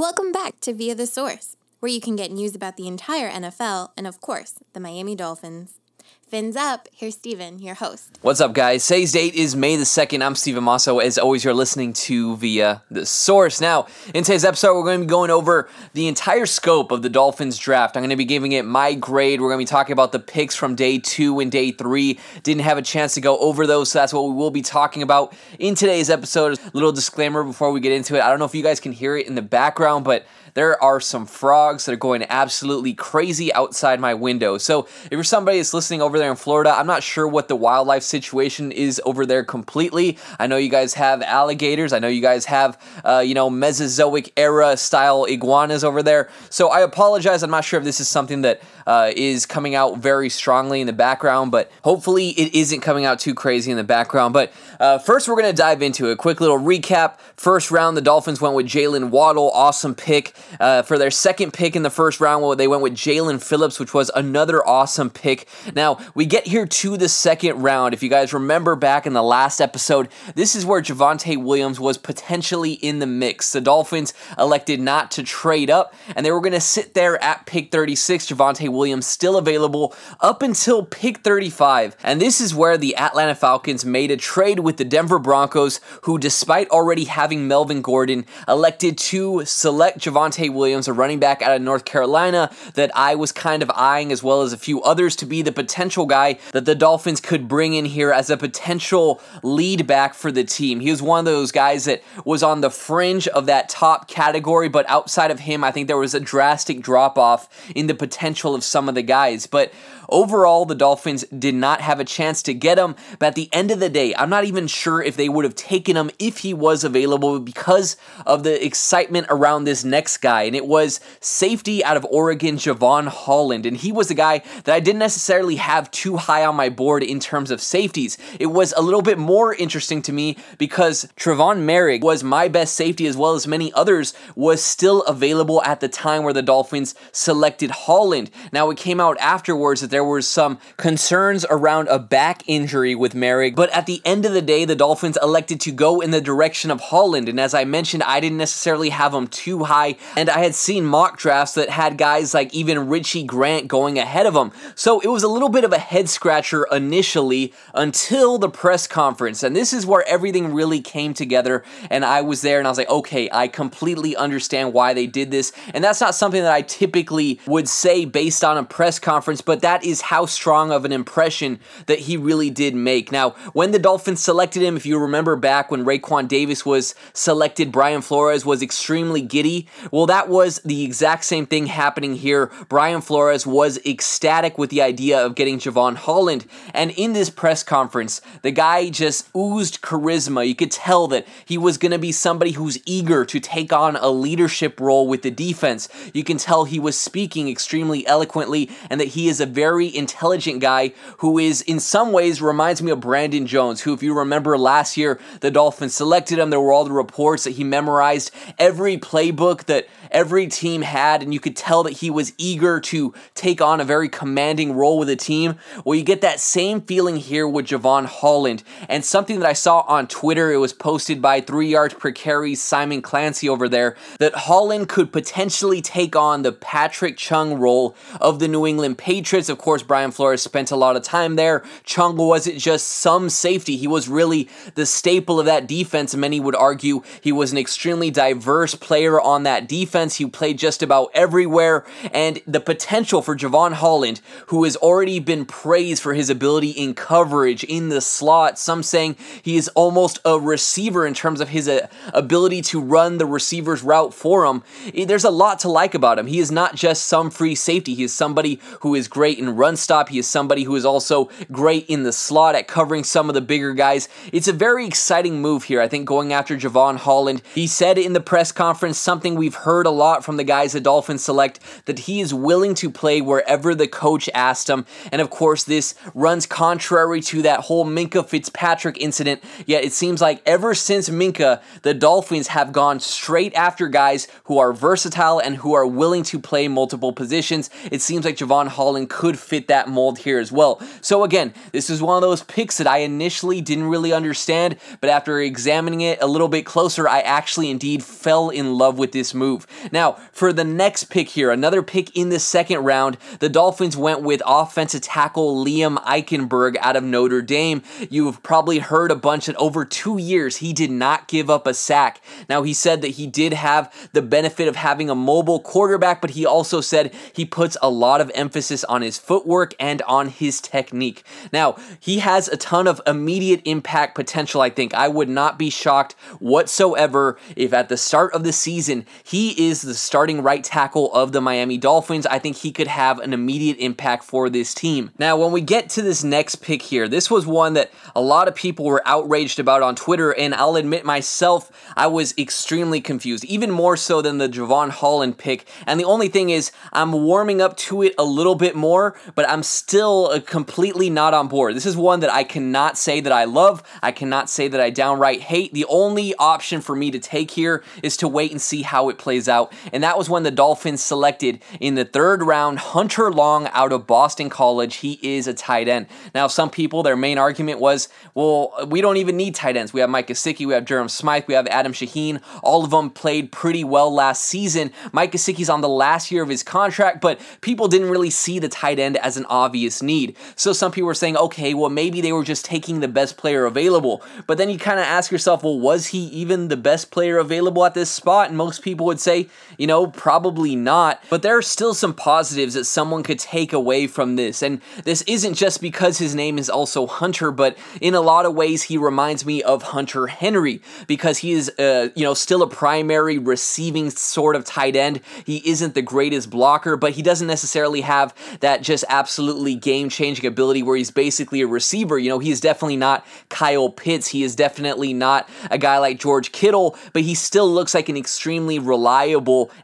Welcome back to Via the Source, where you can get news about the entire NFL and, of course, the Miami Dolphins. Fins up, here's Steven, your host. What's up, guys? Today's date is May the 2nd. I'm Steven Masso. As always, you're listening to Via the Source. Now, in today's episode, we're going to be going over the entire scope of the Dolphins draft. I'm going to be giving it my grade. We're going to be talking about the picks from day two and day three. Didn't have a chance to go over those, so that's what we will be talking about in today's episode. A little disclaimer before we get into it. I don't know if you guys can hear it in the background, but there are some frogs that are going absolutely crazy outside my window. So if you're somebody that's listening over there in Florida, I'm not sure what the wildlife situation is over there completely. I know you guys have alligators. I know you guys have, uh, you know, Mesozoic era style iguanas over there. So I apologize. I'm not sure if this is something that uh, is coming out very strongly in the background, but hopefully it isn't coming out too crazy in the background. But uh, first, we're going to dive into a quick little recap. First round, the Dolphins went with Jaylen Waddle, awesome pick. Uh, for their second pick in the first round, they went with Jaelan Phillips, which was another awesome pick. Now, we get here to the second round. If you guys remember back in the last episode, this is where Javonte Williams was potentially in the mix. The Dolphins elected not to trade up, and they were going to sit there at pick 36. Javonte Williams still available up until pick 35. And this is where the Atlanta Falcons made a trade with the Denver Broncos, who, despite already having Melvin Gordon, elected to select Javonte Williams, a running back out of North Carolina that I was kind of eyeing, as well as a few others, to be the potential guy that the Dolphins could bring in here as a potential lead back for the team. He was one of those guys that was on the fringe of that top category, but outside of him, I think there was a drastic drop off in the potential of some of the guys. But Overall, the Dolphins did not have a chance to get him, but at the end of the day, I'm not even sure if they would have taken him if he was available because of the excitement around this next guy. And it was safety out of Oregon, Jevon Holland. And he was the guy that I didn't necessarily have too high on my board in terms of safeties. It was a little bit more interesting to me because Trevon Moehrig was my best safety as well as many others was still available at the time where the Dolphins selected Holland. Now it came out afterwards that there were some concerns around a back injury with Moehrig, but at the end of the day, the Dolphins elected to go in the direction of Holland. And as I mentioned, I didn't necessarily have him too high, and I had seen mock drafts that had guys like even Richie Grant going ahead of him. So it was a little bit of a head scratcher initially until the press conference. And this is where everything really came together. And I was there and I was like, okay, I completely understand why they did this. And that's not something that I typically would say based on a press conference, but that is how strong of an impression that he really did make. Now, when the Dolphins selected him, if you remember back when Raekwon Davis was selected, Brian Flores was extremely giddy. Well, that was the exact same thing happening here. Brian Flores was ecstatic with the idea of getting Jevon Holland. And in this press conference, the guy just oozed charisma. You could tell that he was going to be somebody who's eager to take on a leadership role with the defense. You can tell he was speaking extremely eloquently and that he is a very very intelligent guy who is, in some ways, reminds me of Brandon Jones, who, if you remember last year, the Dolphins selected him. There were all the reports that he memorized every playbook that every team had, and you could tell that he was eager to take on a very commanding role with the team. Well, you get that same feeling here with Jevon Holland. And something that I saw on Twitter, it was posted by Three Yards Per Carry Simon Clancy over there, that Holland could potentially take on the Patrick Chung role of the New England Patriots. Of course, Brian Flores spent a lot of time there. Chung wasn't just some safety, he was really the staple of that defense. Many would argue he was an extremely diverse player on that defense defense. He played just about everywhere, and the potential for Jevon Holland, who has already been praised for his ability in coverage in the slot. Some saying he is almost a receiver in terms of his uh, ability to run the receiver's route for him. Eh, there's a lot to like about him. He is not just some free safety. He is somebody who is great in run stop. He is somebody who is also great in the slot at covering some of the bigger guys. It's a very exciting move here. I think going after Jevon Holland. He said in the press conference something we've heard a lot from the guys the Dolphins select that he is willing to play wherever the coach asked him. And of course, this runs contrary to that whole Minkah Fitzpatrick incident. Yet it seems like ever since Minkah, the Dolphins have gone straight after guys who are versatile and who are willing to play multiple positions. It seems like Jevon Holland could fit that mold here as well. So again, this is one of those picks that I initially didn't really understand, but after examining it a little bit closer, I actually indeed fell in love with this move. Now, for the next pick here, another pick in the second round, the Dolphins went with offensive tackle Liam Eichenberg out of Notre Dame. You've probably heard a bunch that over two years he did not give up a sack. Now, he said that he did have the benefit of having a mobile quarterback, but he also said he puts a lot of emphasis on his footwork and on his technique. Now, he has a ton of immediate impact potential, I think. I would not be shocked whatsoever if at the start of the season he is the starting right tackle of the Miami Dolphins. I think he could have an immediate impact for this team. Now, when we get to this next pick here, this was one that a lot of people were outraged about on Twitter, and I'll admit myself, I was extremely confused, even more so than the Jevon Holland pick. And the only thing is, I'm warming up to it a little bit more, but I'm still uh, completely not on board. This is one that I cannot say that I love. I cannot say that I downright hate. The only option for me to take here is to wait and see how it plays out. And that was when the Dolphins selected in the third round Hunter Long out of Boston College. He is a tight end. Now, some people, their main argument was, well, we don't even need tight ends. We have Mike Gesicki, we have Durham Smythe, we have Adam Shaheen. All of them played pretty well last season. Mike Gesicki's on the last year of his contract, but people didn't really see the tight end as an obvious need. So some people were saying, okay, well, maybe they were just taking the best player available. But then you kind of ask yourself, well, was he even the best player available at this spot? And most people would say, you know, probably not. But there are still some positives that someone could take away from this. And this isn't just because his name is also Hunter, but in a lot of ways, he reminds me of Hunter Henry because he is, uh, you know, still a primary receiving sort of tight end. He isn't the greatest blocker, but he doesn't necessarily have that just absolutely game changing ability where he's basically a receiver. You know, he's definitely not Kyle Pitts. He is definitely not a guy like George Kittle, but he still looks like an extremely reliable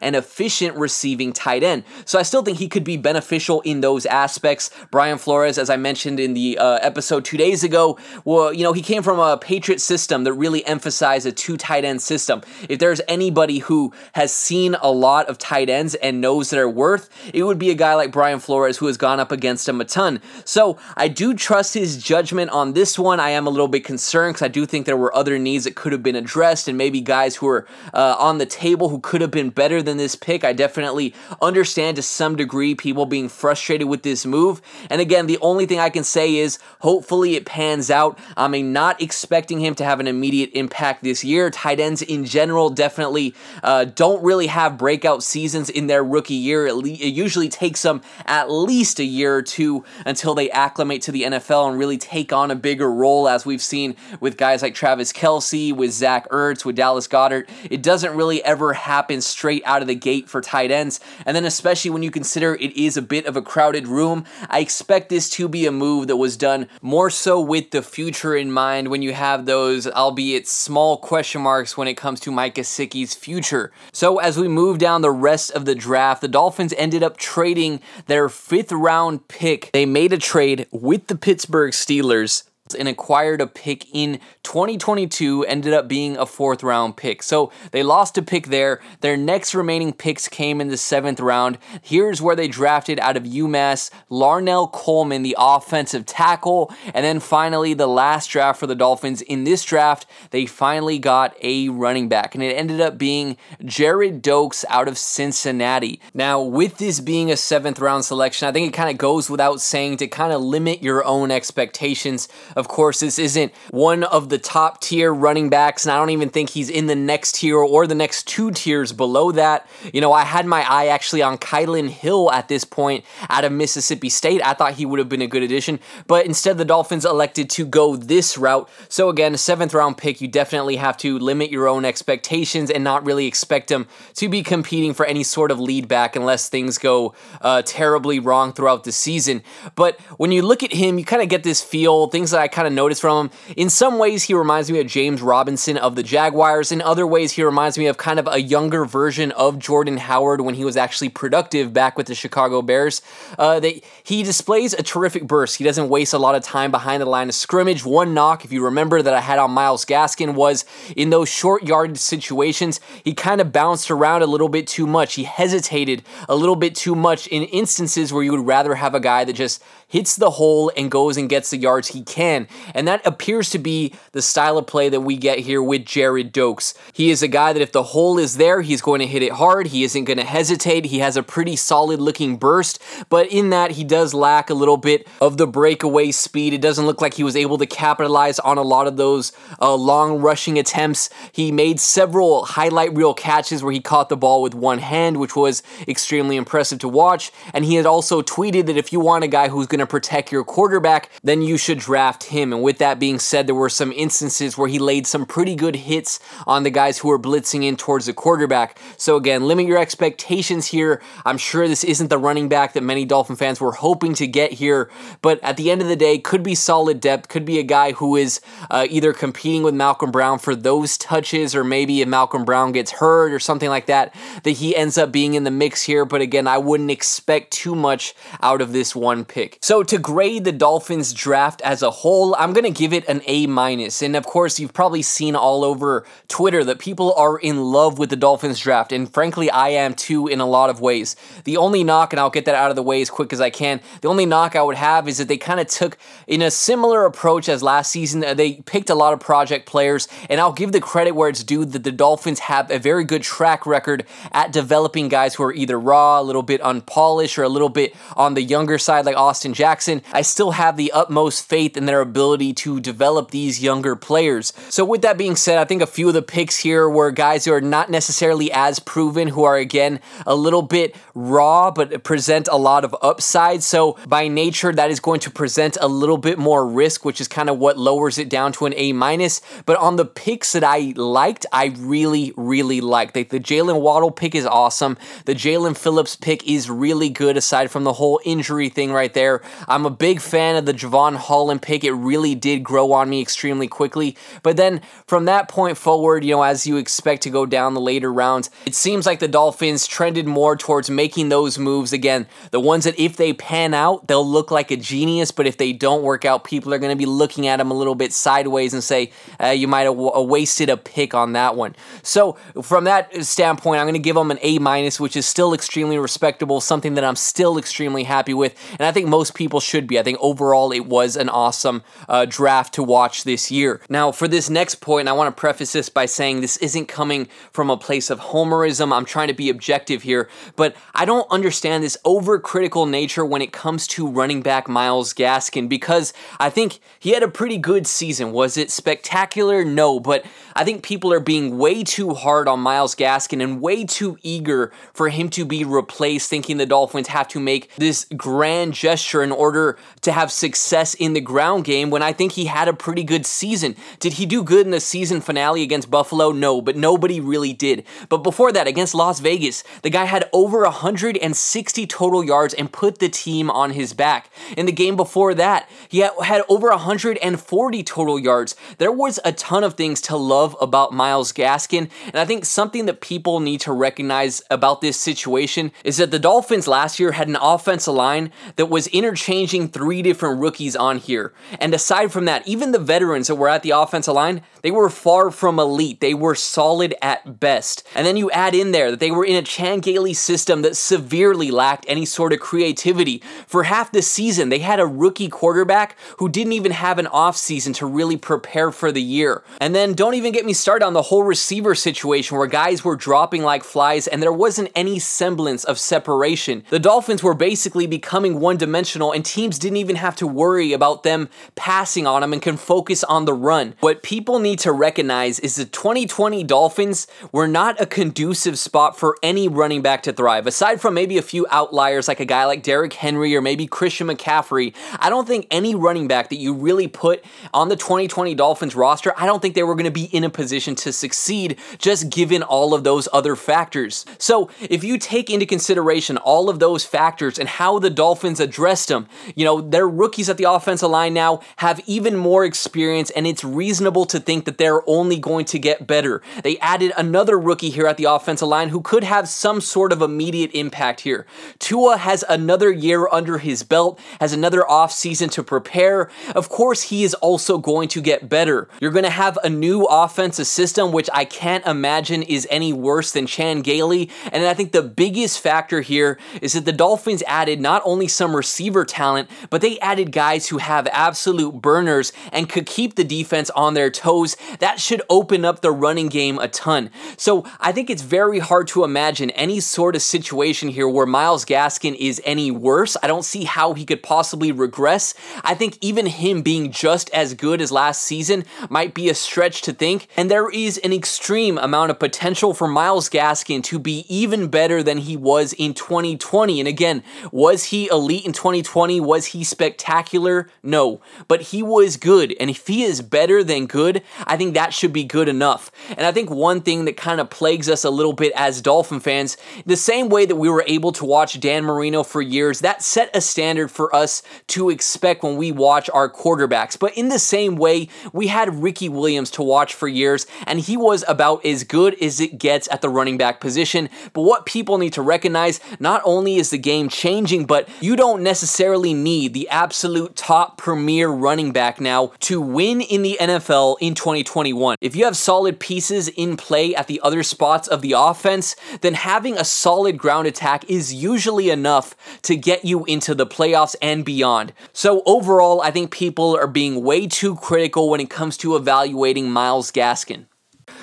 and efficient receiving tight end. So I still think he could be beneficial in those aspects. Brian Flores, as I mentioned in the uh, episode two days ago, well, you know, he came from a Patriot system that really emphasized a two tight end system. If there's anybody who has seen a lot of tight ends and knows their worth, it would be a guy like Brian Flores who has gone up against him a ton. So I do trust his judgment on this one. I am a little bit concerned because I do think there were other needs that could have been addressed and maybe guys who are uh, on the table who could have been better than this pick. I definitely understand to some degree people being frustrated with this move. And again, the only thing I can say is hopefully it pans out. I'm not expecting him to have an immediate impact this year. Tight ends in general definitely uh, don't really have breakout seasons in their rookie year. It, le- it usually takes them at least a year or two until they acclimate to the NFL and really take on a bigger role, as we've seen with guys like Travis Kelce, with Zach Ertz, with Dallas Goedert. It doesn't really ever happen straight out of the gate for tight ends. And then, especially when you consider it is a bit of a crowded room, I expect this to be a move that was done more so with the future in mind when you have those, albeit small question marks when it comes to Mike Gesicki's future. So, as we move down the rest of the draft, the Dolphins ended up trading their fifth round pick. They made a trade with the Pittsburgh Steelers and acquired a pick in 2022 ended up being a fourth round pick. So they lost a pick there. Their next remaining picks came in the seventh round. Here's where they drafted out of UMass Larnell Coleman, the offensive tackle. And then finally, the last draft for the Dolphins. In this draft, they finally got a running back, and it ended up being Gerrid Doaks out of Cincinnati. Now, with this being a seventh round selection, I think it kind of goes without saying to kind of limit your own expectations of course, this isn't one of the top tier running backs, and I don't even think he's in the next tier or the next two tiers below that. You know, I had my eye actually on Kylin Hill at this point out of Mississippi State. I thought he would have been a good addition, but instead the Dolphins elected to go this route. So again, a seventh round pick, you definitely have to limit your own expectations and not really expect him to be competing for any sort of lead back unless things go uh, terribly wrong throughout the season. But when you look at him, you kind of get this feel, things that kind of noticed from him. In some ways, he reminds me of James Robinson of the Jaguars. In other ways, he reminds me of kind of a younger version of Jordan Howard when he was actually productive back with the Chicago Bears. Uh, they, he displays a terrific burst. He doesn't waste a lot of time behind the line of scrimmage. One knock, if you remember, that I had on Myles Gaskin was in those short yardage situations, he kind of bounced around a little bit too much. He hesitated a little bit too much in instances where you would rather have a guy that just hits the hole and goes and gets the yards he can can. And that appears to be the style of play that we get here with Gerrid Doaks. He is a guy that if the hole is there, he's going to hit it hard. He isn't going to hesitate. He has a pretty solid looking burst, but in that, he does lack a little bit of the breakaway speed. It doesn't look like he was able to capitalize on a lot of those uh, long rushing attempts. He made several highlight reel catches where he caught the ball with one hand, which was extremely impressive to watch. And he had also tweeted that if you want a guy who's going to protect your quarterback, then you should draft him. And with that being said, there were some instances where he laid some pretty good hits on the guys who were blitzing in towards the quarterback. So again, limit your expectations here. I'm sure this isn't the running back that many Dolphin fans were hoping to get here, but at the end of the day, could be solid depth, could be a guy who is uh, either competing with Malcolm Brown for those touches, or maybe if Malcolm Brown gets hurt or something like that, that he ends up being in the mix here. But again, I wouldn't expect too much out of this one pick. So to grade the Dolphins draft as a whole, I'm gonna give it an A minus. And of course, you've probably seen all over Twitter that people are in love with the Dolphins draft, and frankly, I am too in a lot of ways. The only knock, and I'll get that out of the way as quick as I can. The only knock I would have is that they kind of took in a similar approach as last season. Uh, they picked a lot of project players, and I'll give the credit where it's due that the Dolphins have a very good track record at developing guys who are either raw, a little bit unpolished, or a little bit on the younger side, like Austin Jackson. I still have the utmost faith in their ability to develop these younger players. So, with that being said, I think a few of the picks here were guys who are not necessarily as proven, who are again a little bit raw, but present a lot of upside. So, by nature, that is going to present a little bit more risk, which is kind of what lowers it down to an A minus. But on the picks that I liked, I really, really liked. Like the Jaylen Waddle pick is awesome. The Jaelan Phillips pick is really good, aside from the whole injury thing right there. I'm a big fan of the Jevon Holland pick. It really did grow on me extremely quickly. But then from that point forward, you know, as you expect to go down the later rounds, it seems like the Dolphins trended more towards making those moves again. The ones that if they pan out, they'll look like a genius, but if they don't work out, people are going to be looking at them a little bit sideways and say, uh, you might have w- uh, wasted a pick on that one. So from that standpoint, I'm going to give them an A minus, which is still extremely respectable, something that I'm still extremely happy with, and I think most people should be. I think overall it was an awesome uh, draft to watch this year. Now, for this next point, I want to preface this by saying this isn't coming from a place of homerism. I'm trying to be objective here, but I don't understand this overcritical nature when it comes to running back Myles Gaskin because I think he had a pretty good season. Was it spectacular? No, but I think people are being way too hard on Myles Gaskin and way too eager for him to be replaced, thinking the Dolphins have to make this grand gesture in order to have success in the ground game when I think he had a pretty good season. Did he do good in the season finale against Buffalo? No, but nobody really did. But before that, against Las Vegas, the guy had over 160 total yards and put the team on his back. In the game before that, he had over 140 total yards. There was a ton of things to love about Myles Gaskin, and I think something that people need to recognize about this situation is that the Dolphins last year had an offensive line that was interchanging three different rookies on here. And aside from that, even the veterans that were at the offensive line, they were far from elite. They were solid at best. And then you add in there that they were in a Chan Gailey system that severely lacked any sort of creativity. For half the season, they had a rookie quarterback who didn't even have an offseason to really prepare for the year. And then don't even get me started on the whole receiver situation where guys were dropping like flies and there wasn't any semblance of separation. The Dolphins were basically becoming one dimensional and teams didn't even have to worry about them passing on them and can focus on the run. What people need to recognize is the 2020 Dolphins were not a conducive spot for any running back to thrive. Aside from maybe a few outliers like a guy like Derrick Henry or maybe Christian McCaffrey, I don't think any running back that you really put on the 2020 Dolphins roster, I don't think they were going to be in a position to succeed just given all of those other factors. So, if you take into consideration all of those factors and how the Dolphins addressed them, you know, their rookies at the offensive line now have even more experience and it's reasonable to think that they're only going to get better. They added another rookie here at the offensive line who could have some sort of immediate impact here. Tua has another year under his belt, has another offseason to prepare. Of course, he is also going to get better. You're going to have a new offensive system, which I can't imagine is any worse than Chan Gailey. And I think the biggest factor here is that the Dolphins added not only some receiver talent, but they added guys who have absolute absolute burners and could keep the defense on their toes. That should open up the running game a ton. So I think it's very hard to imagine any sort of situation here where Myles Gaskin is any worse. I don't see how he could possibly regress. I think even him being just as good as last season might be a stretch to think. And there is an extreme amount of potential for Myles Gaskin to be even better than he was in 2020. And again, was he elite in 2020? Was he spectacular? No. But he was good. And if he is better than good, I think that should be good enough. And I think one thing that kind of plagues us a little bit as Dolphin fans, the same way that we were able to watch Dan Marino for years, that set a standard for us to expect when we watch our quarterbacks. But in the same way, we had Ricky Williams to watch for years, and he was about as good as it gets at the running back position. But what people need to recognize not only is the game changing, but you don't necessarily need the absolute top premier running back now to win in the NFL in 2021. If you have solid pieces in play at the other spots of the offense, then having a solid ground attack is usually enough to get you into the playoffs and beyond. So overall, I think people are being way too critical when it comes to evaluating Myles Gaskin.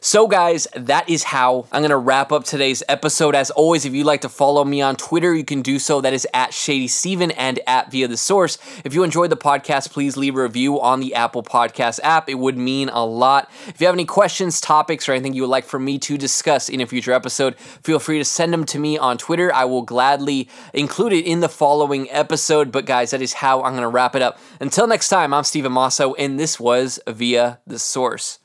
So, guys, that is how I'm to wrap up today's episode. As always, if you'd like to follow me on Twitter, you can do so. That is at Shady Steven and at Via the Source. If you enjoyed the podcast, please leave a review on the Apple Podcast app. It would mean a lot. If you have any questions, topics, or anything you would like for me to discuss in a future episode, feel free to send them to me on Twitter. I will gladly include it in the following episode. But, guys, that is how I'm to wrap it up. Until next time, I'm Steven Masso, and this was Via the Source.